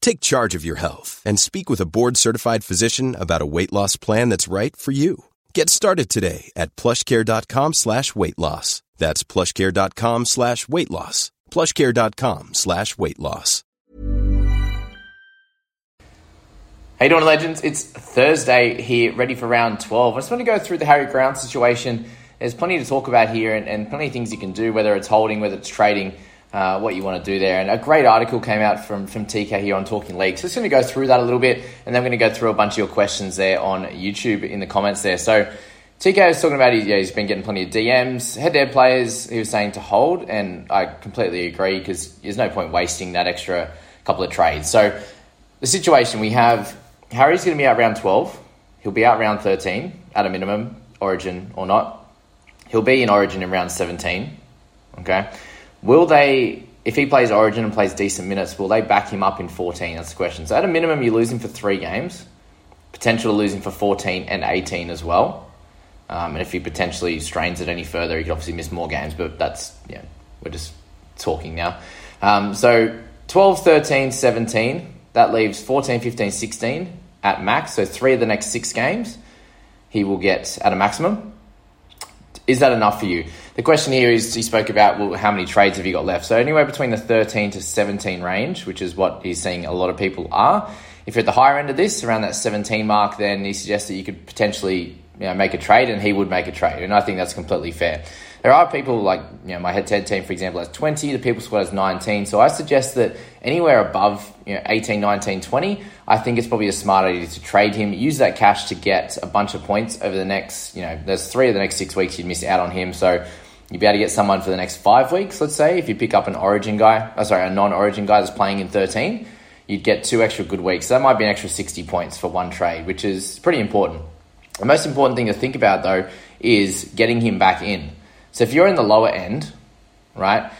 Take charge of your health and speak with a board-certified physician about a weight loss plan that's right for you. Get started today at plushcare.com slash weight loss. That's plushcare.com slash weight loss. plushcare.com slash weight loss. You doing, legends? It's Thursday here, ready for round 12. I just want to go through the Harry Grant situation. There's plenty to talk about here and, and plenty of things you can do, whether it's holding, whether it's trading, uh, what you want to do there. And a great article came out from, from TK here on Talking League. So just going to go through that a little bit, and then I'm going to go through a bunch of your questions there on YouTube in the comments there. So TK was talking about he, yeah, he's been getting plenty of DMs, head-to-head players. He was saying to hold, and I completely agree because there's no point wasting that extra couple of trades. So the situation we have, Harry's going to be out round 12. He'll be out round 13 at a minimum, Origin or not. He'll be in Origin in round 17. Okay. Will they, if he plays Origin and plays decent minutes, will they back him up in 14? That's the question. So at a minimum, you lose him for three games, potential to lose him for 14 and 18 as well. Um, and if he potentially strains it any further, he could obviously miss more games, but that's, yeah, we're just talking now. Um, so 12, 13, 17, that leaves 14, 15, 16 at max. So three of the next six games, he will get at a maximum. Is that enough for you? The question here is he spoke about well, how many trades have you got left? So anywhere between the 13 to 17 range, which is what he's seeing a lot of people are. If you're at the higher end of this, around that 17 mark, then he suggests that you could potentially you know, make a trade, and he would make a trade, and I think that's completely fair. There are people like you know my head-to-head team, for example, has 20. The people squad has 19. So I suggest that anywhere above you know 18, 19, 20, I think it's probably a smart idea to trade him. Use that cash to get a bunch of points over the next you know there's three of the next six weeks you'd miss out on him. So you'd be able to get someone for the next five weeks. Let's say if you pick up an Origin guy, oh, sorry, a non-Origin guy that's playing in 13, you'd get two extra good weeks. So that might be an extra 60 points for one trade, which is pretty important. The most important thing to think about though is getting him back in. So if you're in the lower end, right,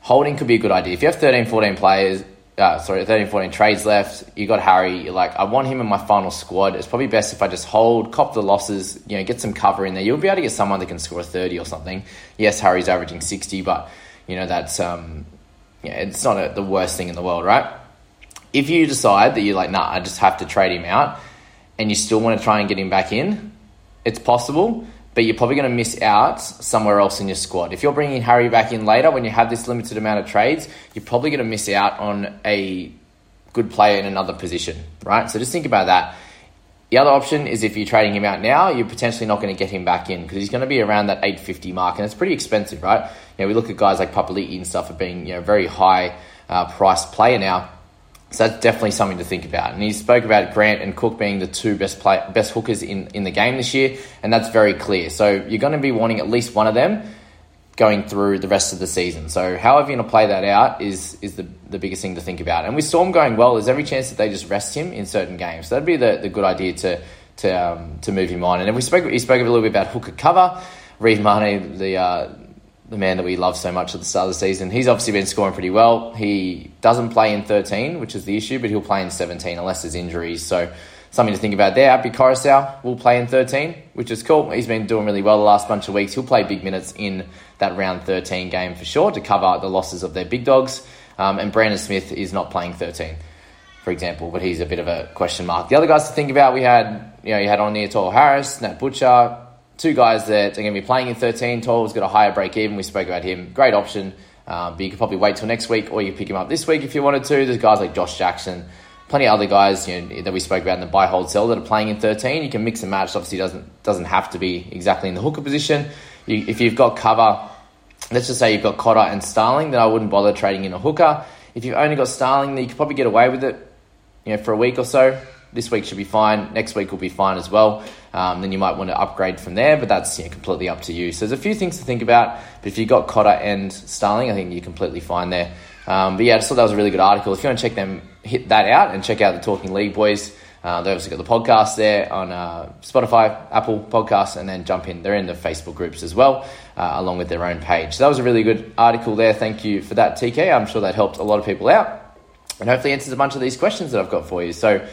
holding could be a good idea. If you have 13, 14 players, uh, sorry, 13, 14 trades left, you got Harry, you're like, I want him in my final squad. It's probably best if I just hold, cop the losses, you know, get some cover in there. You'll be able to get someone that can score 30 or something. Yes, Harry's averaging 60, but, you know, that's, um, yeah, it's not a, the worst thing in the world, right? If you decide that you're like, nah, I just have to trade him out, and you still want to try and get him back in, it's possible but you're probably going to miss out somewhere else in your squad. If you're bringing Harry back in later when you have this limited amount of trades, you're probably going to miss out on a good player in another position, right? So just think about that. The other option is if you're trading him out now, you're potentially not going to get him back in because he's going to be around that 850 mark, and it's pretty expensive, right? You know, we look at guys like Papali'i and stuff of being you know very high uh, priced player now. So that's definitely something to think about. And he spoke about Grant and Cook being the two best play, best hookers in, in the game this year, and that's very clear. So you're going to be wanting at least one of them going through the rest of the season. So however you're going to play that out is is the, the biggest thing to think about. And with Storm going well, there's every chance that they just rest him in certain games. So that'd be the, the good idea to to um, to move him on. And we spoke he spoke a little bit about hooker cover. Reed Mahoney, the uh, the man that we love so much at the start of the season. He's obviously been scoring pretty well. He doesn't play in 13, which is the issue, but he'll play in 17 unless there's injuries. So something to think about there. Api Koroisau will play in 13, which is cool. He's been doing really well the last bunch of weeks. He'll play big minutes in that round 13 game for sure to cover the losses of their big dogs. Um, and Brandon Smith is not playing 13, for example, but he's a bit of a question mark. The other guys to think about, we had, you know, you had on there Harris, Nat Butcher, two guys that are going to be playing in 13. Toll's got a higher break even. We spoke about him. Great option. Um, but you could probably wait till next week, or you pick him up this week if you wanted to. There's guys like Josh Jackson, plenty of other guys you know, that we spoke about in the buy, hold, sell that are playing in 13. You can mix and match. Obviously, doesn't doesn't have to be exactly in the hooker position. You, if you've got cover, let's just say you've got Cotter and Starling, then I wouldn't bother trading in a hooker. If you've only got Starling, then you could probably get away with it, you know, for a week or so. This week should be fine. Next week will be fine as well. Um, then you might want to upgrade from there, but that's completely up to you. So there's a few things to think about. But if you've got Cotter and Starling, I think you're completely fine there. Um, but yeah, I just thought that was a really good article. If you want to check them, hit that out and check out the Talking League boys. Uh, they obviously got the podcast there on uh, Spotify, Apple Podcasts, and then jump in. They're in the Facebook groups as well, uh, along with their own page. So that was a really good article there. Thank you for that, TK. I'm sure that helped a lot of people out, and hopefully answers a bunch of these questions that I've got for you. So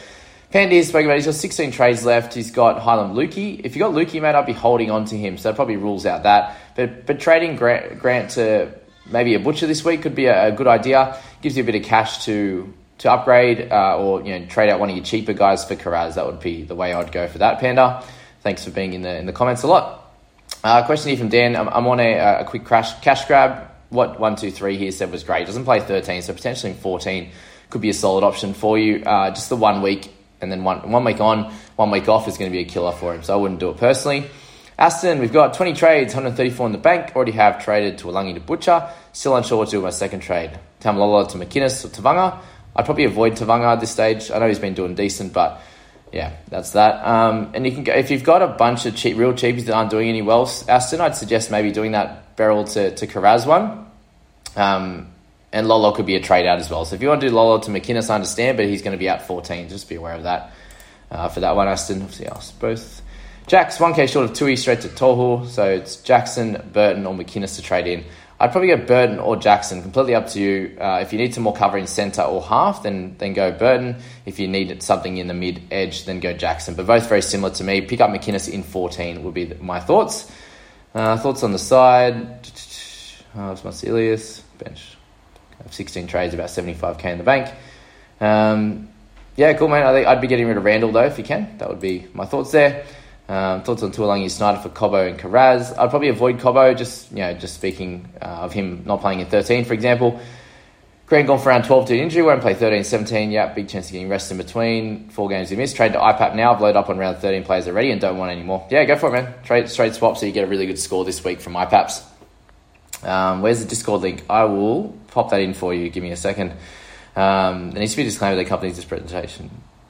Pandy spoke about he's got 16 trades left. He's got Heilum Luki. If you got Luki, mate, I'd be holding on to him. So that probably rules out that. But but trading Grant, Grant to maybe a butcher this week could be a, a good idea. Gives you a bit of cash to to upgrade uh, or you know trade out one of your cheaper guys for Kiraz. That would be the way I'd go for that. Panda, thanks for being in the in the comments a lot. Uh, question here from Dan. I'm, I'm on a, a quick crash cash grab. What one two three here said was great. Doesn't play 13, so potentially 14 could be a solid option for you. Uh, just the one week and then one, one week on, one week off is going to be a killer for him. So I wouldn't do it personally. Aston, we've got 20 trades, 134 in the bank. Already have traded to Alangi to Butcher. Still unsure what to do with my second trade. Taumalolo to McInnes or Tevaga. I'd probably avoid Tevaga at this stage. I know he's been doing decent, but yeah, that's that. Um, and you can go, if you've got a bunch of cheap, real cheapies that aren't doing any well, Aston, I'd suggest maybe doing that Beryl to, to Kiraz one. Um, and Lolo could be a trade out as well. So if you want to do Lolo to McInnes, I understand, but he's going to be out 14. Just be aware of that. Uh, for that one, Aston, obviously, else both. Jack's 1k short of 2e straight to Tohu. So it's Jackson, Burton, or McInnes to trade in. I'd probably go Burton or Jackson, completely up to you. Uh, if you need some more cover in centre or half, then then go Burton. If you need something in the mid edge, then go Jackson. But both very similar to me. Pick up McInnes in 14 would be my thoughts. Uh, thoughts on the side. Oh, it's Marcelius. Bench. 16 trades, about 75k in the bank. Um, yeah, cool, man. I think I'd be getting rid of Randall, though, if you can. That would be my thoughts there. Um, thoughts on Tuolangi Snyder for Cobbo and Kiraz. I'd probably avoid Cobbo, just you know, just speaking uh, of him not playing in 13, for example. Grant gone for around 12 to injury, won't play 13, 17. Yeah, big chance of getting rest in between. Four games he missed. Trade to IPAP now. I've loaded up on round 13 players already and don't want any more. Yeah, go for it, man. Trade straight swap so you get a really good score this week from IPAPs. Um, where's the Discord link? I will pop that in for you. Give me a second. Um, there needs to be a disclaimer that accompanies this presentation.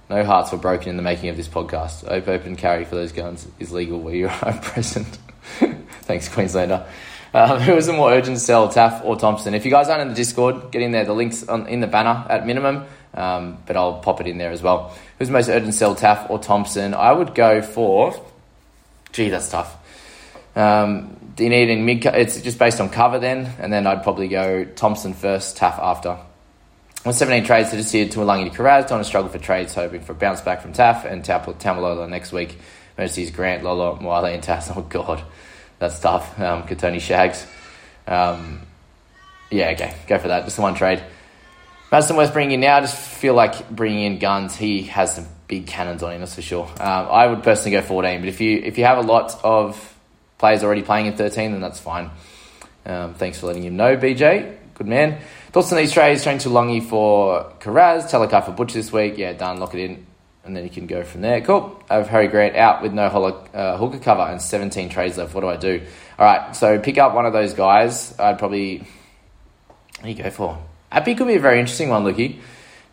No hearts were broken in the making of this podcast. Open, open carry for those guns is legal where you are present. Thanks, Queenslander. Who was a more urgent sell, Taff or Thompson? If you guys aren't in the Discord, get in there. The link's on, in the banner at minimum, um, but I'll pop it in there as well. Who's the most urgent sell, Taff or Thompson? I would go for. Gee, that's tough. Um, do you need in mid? It's just based on cover then, and then I'd probably go Thompson first, Taff after. On 17 trades, so just here to Alangi to want to struggle for trades, hoping for a bounce back from Taff and Taumalolo next week. Mercy's Grant, Lolo, Moale, and Taff. Oh, God. That's tough. Um, Katoni Shags. Um, yeah, okay. Go for that. Just the one trade. Madison worth bringing in now. I just feel like bringing in guns. He has some big cannons on him, that's for sure. Um, I would personally go 14, but if you if you have a lot of players already playing in 13, then that's fine. Um, thanks for letting him know, BJ. Good man. Thoughts on these trades? Train to Longy for Karaz, Talakai for Butch this week. Yeah, done. Lock it in. And then you can go from there. Cool. I have Harry Grant out with no holo, uh, hooker cover and 17 trades left. What do I do? All right, so pick up one of those guys. I'd probably. What do you go for? Appy could be a very interesting one, Lukey.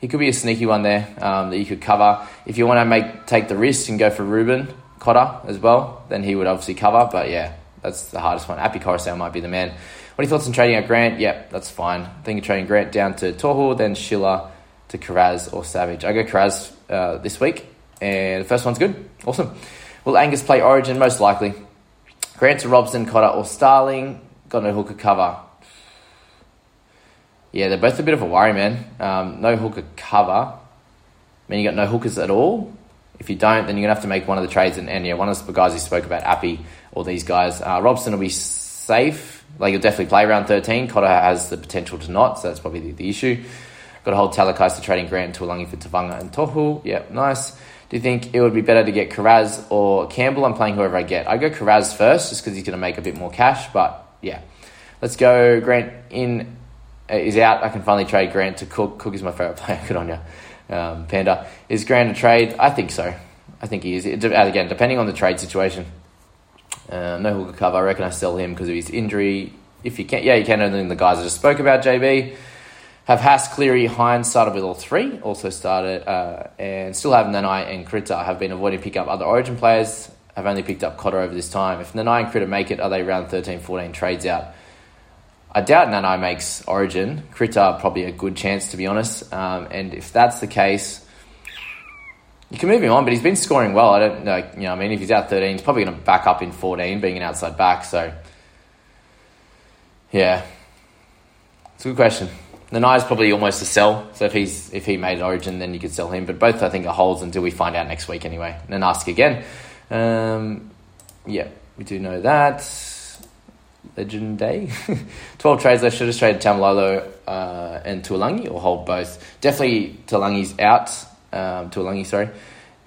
He could be a sneaky one there um, that you could cover. If you want to make take the risk and go for Reuben, Cotter as well, then he would obviously cover. But yeah, that's the hardest one. Api Koroisau might be the man. What are your thoughts on trading out Grant? Yep, that's fine. I think of trading Grant down to Tohu, then Schiller to Kiraz or Savage. I go Kiraz uh, this week, and the first one's good. Awesome. Will Angus play Origin? Most likely. Grant to Robson, Cotter, or Starling. Got no hooker cover. Yeah, they're both a bit of a worry, man. Um, no hooker cover. I mean, you got no hookers at all. If you don't, then you're gonna have to make one of the trades. And, and yeah, one of the guys who spoke about Appy, all these guys. Uh, Robson will be safe. Like he'll definitely play around 13. Cotter has the potential to not, so that's probably the, the issue. Got to hold Talakaista trading Grant to Tuolangi for Tevaga and Tohu. Yep, nice. Do you think it would be better to get Karaz or Campbell? I'm playing whoever I get. I go Karaz first just because he's going to make a bit more cash, but yeah. Let's go. Grant in uh, is out. I can finally trade Grant to Cook. Cook is my favourite player. Good on you. Um, Panda. Is Grant a trade? I think so. I think he is. It, again, depending on the trade situation. Uh, no hooker cover. I reckon I sell him because of his injury. If you can, yeah, you can. Only the guys I just spoke about, JB. Have Haas, Cleary, Hynes started with all three. Also started uh, and still have Nanai and Kritta. Have been avoiding pick up other Origin players. Have only picked up Cotter over this time. If Nanai and Kritta make it, are they round 13, 14 trades out? I doubt Nanai makes Origin. Kritta probably a good chance to be honest. Um, and if that's the case, you can move him on, but he's been scoring well. I don't know, you know, I mean, if he's out 13, he's probably going to back up in 14, being an outside back. So, yeah, it's a good question. The is probably almost a sell. So if he's if he made Origin, then you could sell him. But both I think are holds until we find out next week anyway. And then ask again. Um, yeah, we do know that. Legend Day. 12 trades left. Should have traded Taumalolo uh, and Tuolangi or hold both. Definitely Tuolangi's out um, Tuolangi, sorry.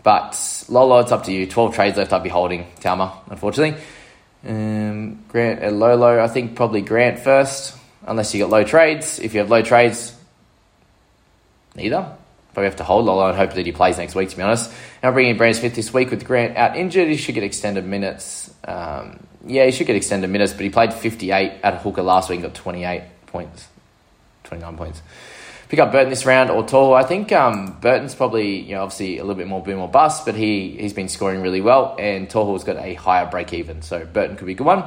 But Lolo, it's up to you. 12 trades left, I'd be holding Tama, unfortunately. Um, Grant and Lolo, I think probably Grant first, unless you got low trades. If you have low trades, neither. Probably have to hold Lolo and hope that he plays next week, to be honest. I'm bringing Brandon Smith this week with Grant out injured. He should get extended minutes. Um, yeah, he should get extended minutes, but he played 58 at hooker last week and got 28 points, 29 points pick up Burton this round or Tohu. I think um, Burton's probably you know obviously a little bit more boom or bust, but he he's been scoring really well, and Tohu's got a higher break even, so Burton could be a good one.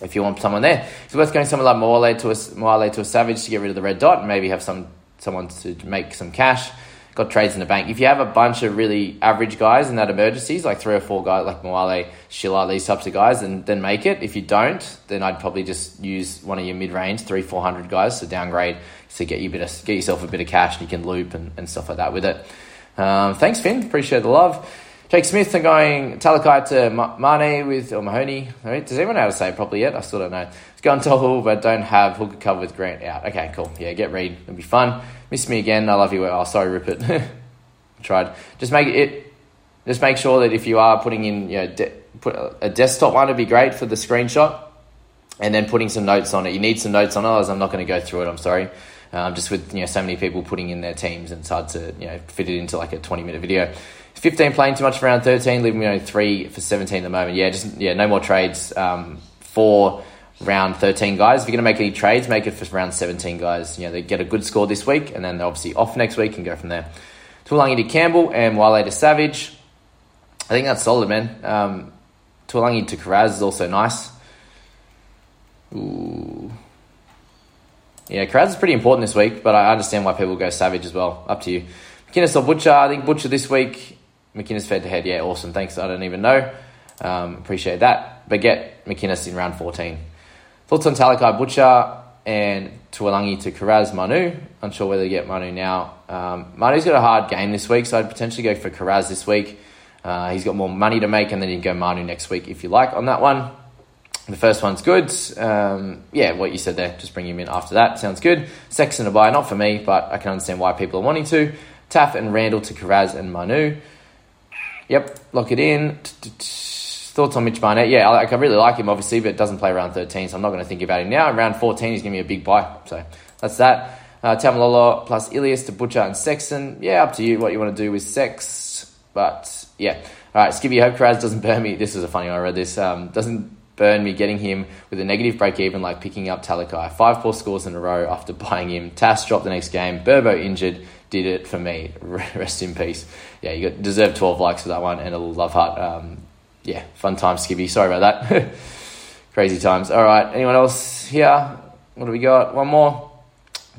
If you want someone there, it's worth going someone like Moale to a Moale to a Savage to get rid of the red dot and maybe have some someone to make some cash got trades in the bank. If you have a bunch of really average guys in that emergencies, like three or four guys like Moale, Schiller, these types of guys, then then make it. If you don't, then I'd probably just use one of your mid range three four hundred guys to downgrade to get you bit of, get yourself a bit of cash and you can loop and, and stuff like that with it. Um, thanks, Finn. Appreciate the love. Jake Smith, I'm going Talakai to Mane with, or Mahoney. Does anyone know how to say it properly yet? I still don't know. It's going Tohu, but don't have hooker cover with Grant out. Okay, cool. Yeah, get Reed. It'll be fun. Miss me again. I love you. Oh, sorry, Rupert. Tried. Just make it. Just make sure that if you are putting in, you know, de- put a desktop one would be great for the screenshot, and then putting some notes on it. You need some notes on it. Otherwise, I'm not going to go through it. I'm sorry. Um, just with you know so many people putting in their teams, and it's hard to you know fit it into like a 20 minute video. 15 playing too much for round 13, leaving me only three for 17 at the moment. Yeah, just yeah, no more trades um, for round 13 guys. If you're going to make any trades, make it for round 17 guys. You know, they get a good score this week, and then they're obviously off next week and go from there. Tuolangi to Campbell and Wale to Savage. I think that's solid, man. Um, Tuolangi to Kiraz is also nice. Ooh. Yeah, Kiraz is pretty important this week, but I understand why people go Savage as well. Up to you. McInnes or Butcher? I think Butcher this week. McInnes fed to head. Yeah, awesome. Thanks. I don't even know. Um, appreciate that. But get McInnes in round 14. Thoughts on Talakai Butcher and Tuolangi to Karaz Manu. Unsure whether to get Manu now. Um, Manu's got a hard game this week, so I'd potentially go for Karaz this week. Uh, he's got more money to make, and then you can go Manu next week if you like on that one. The first one's good. Um, yeah, what you said there, just bring him in after that. Sounds good. Sexton to buy, not for me, but I can understand why people are wanting to. Taff and Randall to Karaz and Manu. Yep, lock it in. Thoughts on Mitch Barnett? Yeah, I, I really like him, obviously, but doesn't play around 13, so I'm not going to think about him now. Around 14, he's going to be a big buy. So that's that. Uh, Taumalolo plus Ilias to Butcher and Sexton. Yeah, up to you what you want to do with Sex. But yeah. All right, Skibby, hope Kiraz doesn't burn me. This is a funny one. I read this. Um, doesn't burn me getting him with a negative break even like picking up Talakai. Five poor scores in a row after buying him. Tass dropped the next game. Burbo injured. Did it for me. Rest in peace. Yeah, you got deserved 12 likes for that one and a little love heart. Um, yeah, fun time, Skippy. Sorry about that. Crazy times. All right, anyone else here? What do we got? One more.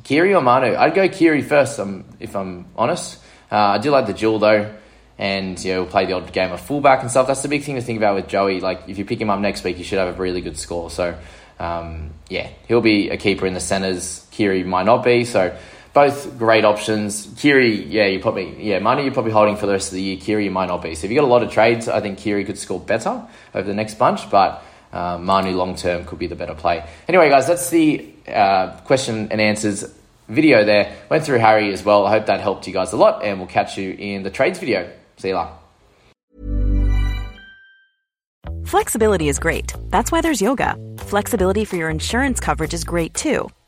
Kiri or Manu? I'd go Kiri first, um, if I'm honest. Uh, I do like the duel though and you know we'll play the odd game of fullback and stuff. That's the big thing to think about with Joey. Like if you pick him up next week, you should have a really good score. So um, yeah, he'll be a keeper in the centres. Kiri might not be. So both great options. Kiri, yeah, you probably yeah, money you're probably holding for the rest of the year. Kiri, you might not be. So if you got a lot of trades, I think Kiri could score better over the next bunch, but. uh, Manu long term could be the better play. Anyway, guys, that's the uh, question and answers video there. Went through Harry as well. I hope that helped you guys a lot, and we'll catch you in the trades video. See you later. Flexibility is great. That's why there's yoga. Flexibility for your insurance coverage is great too.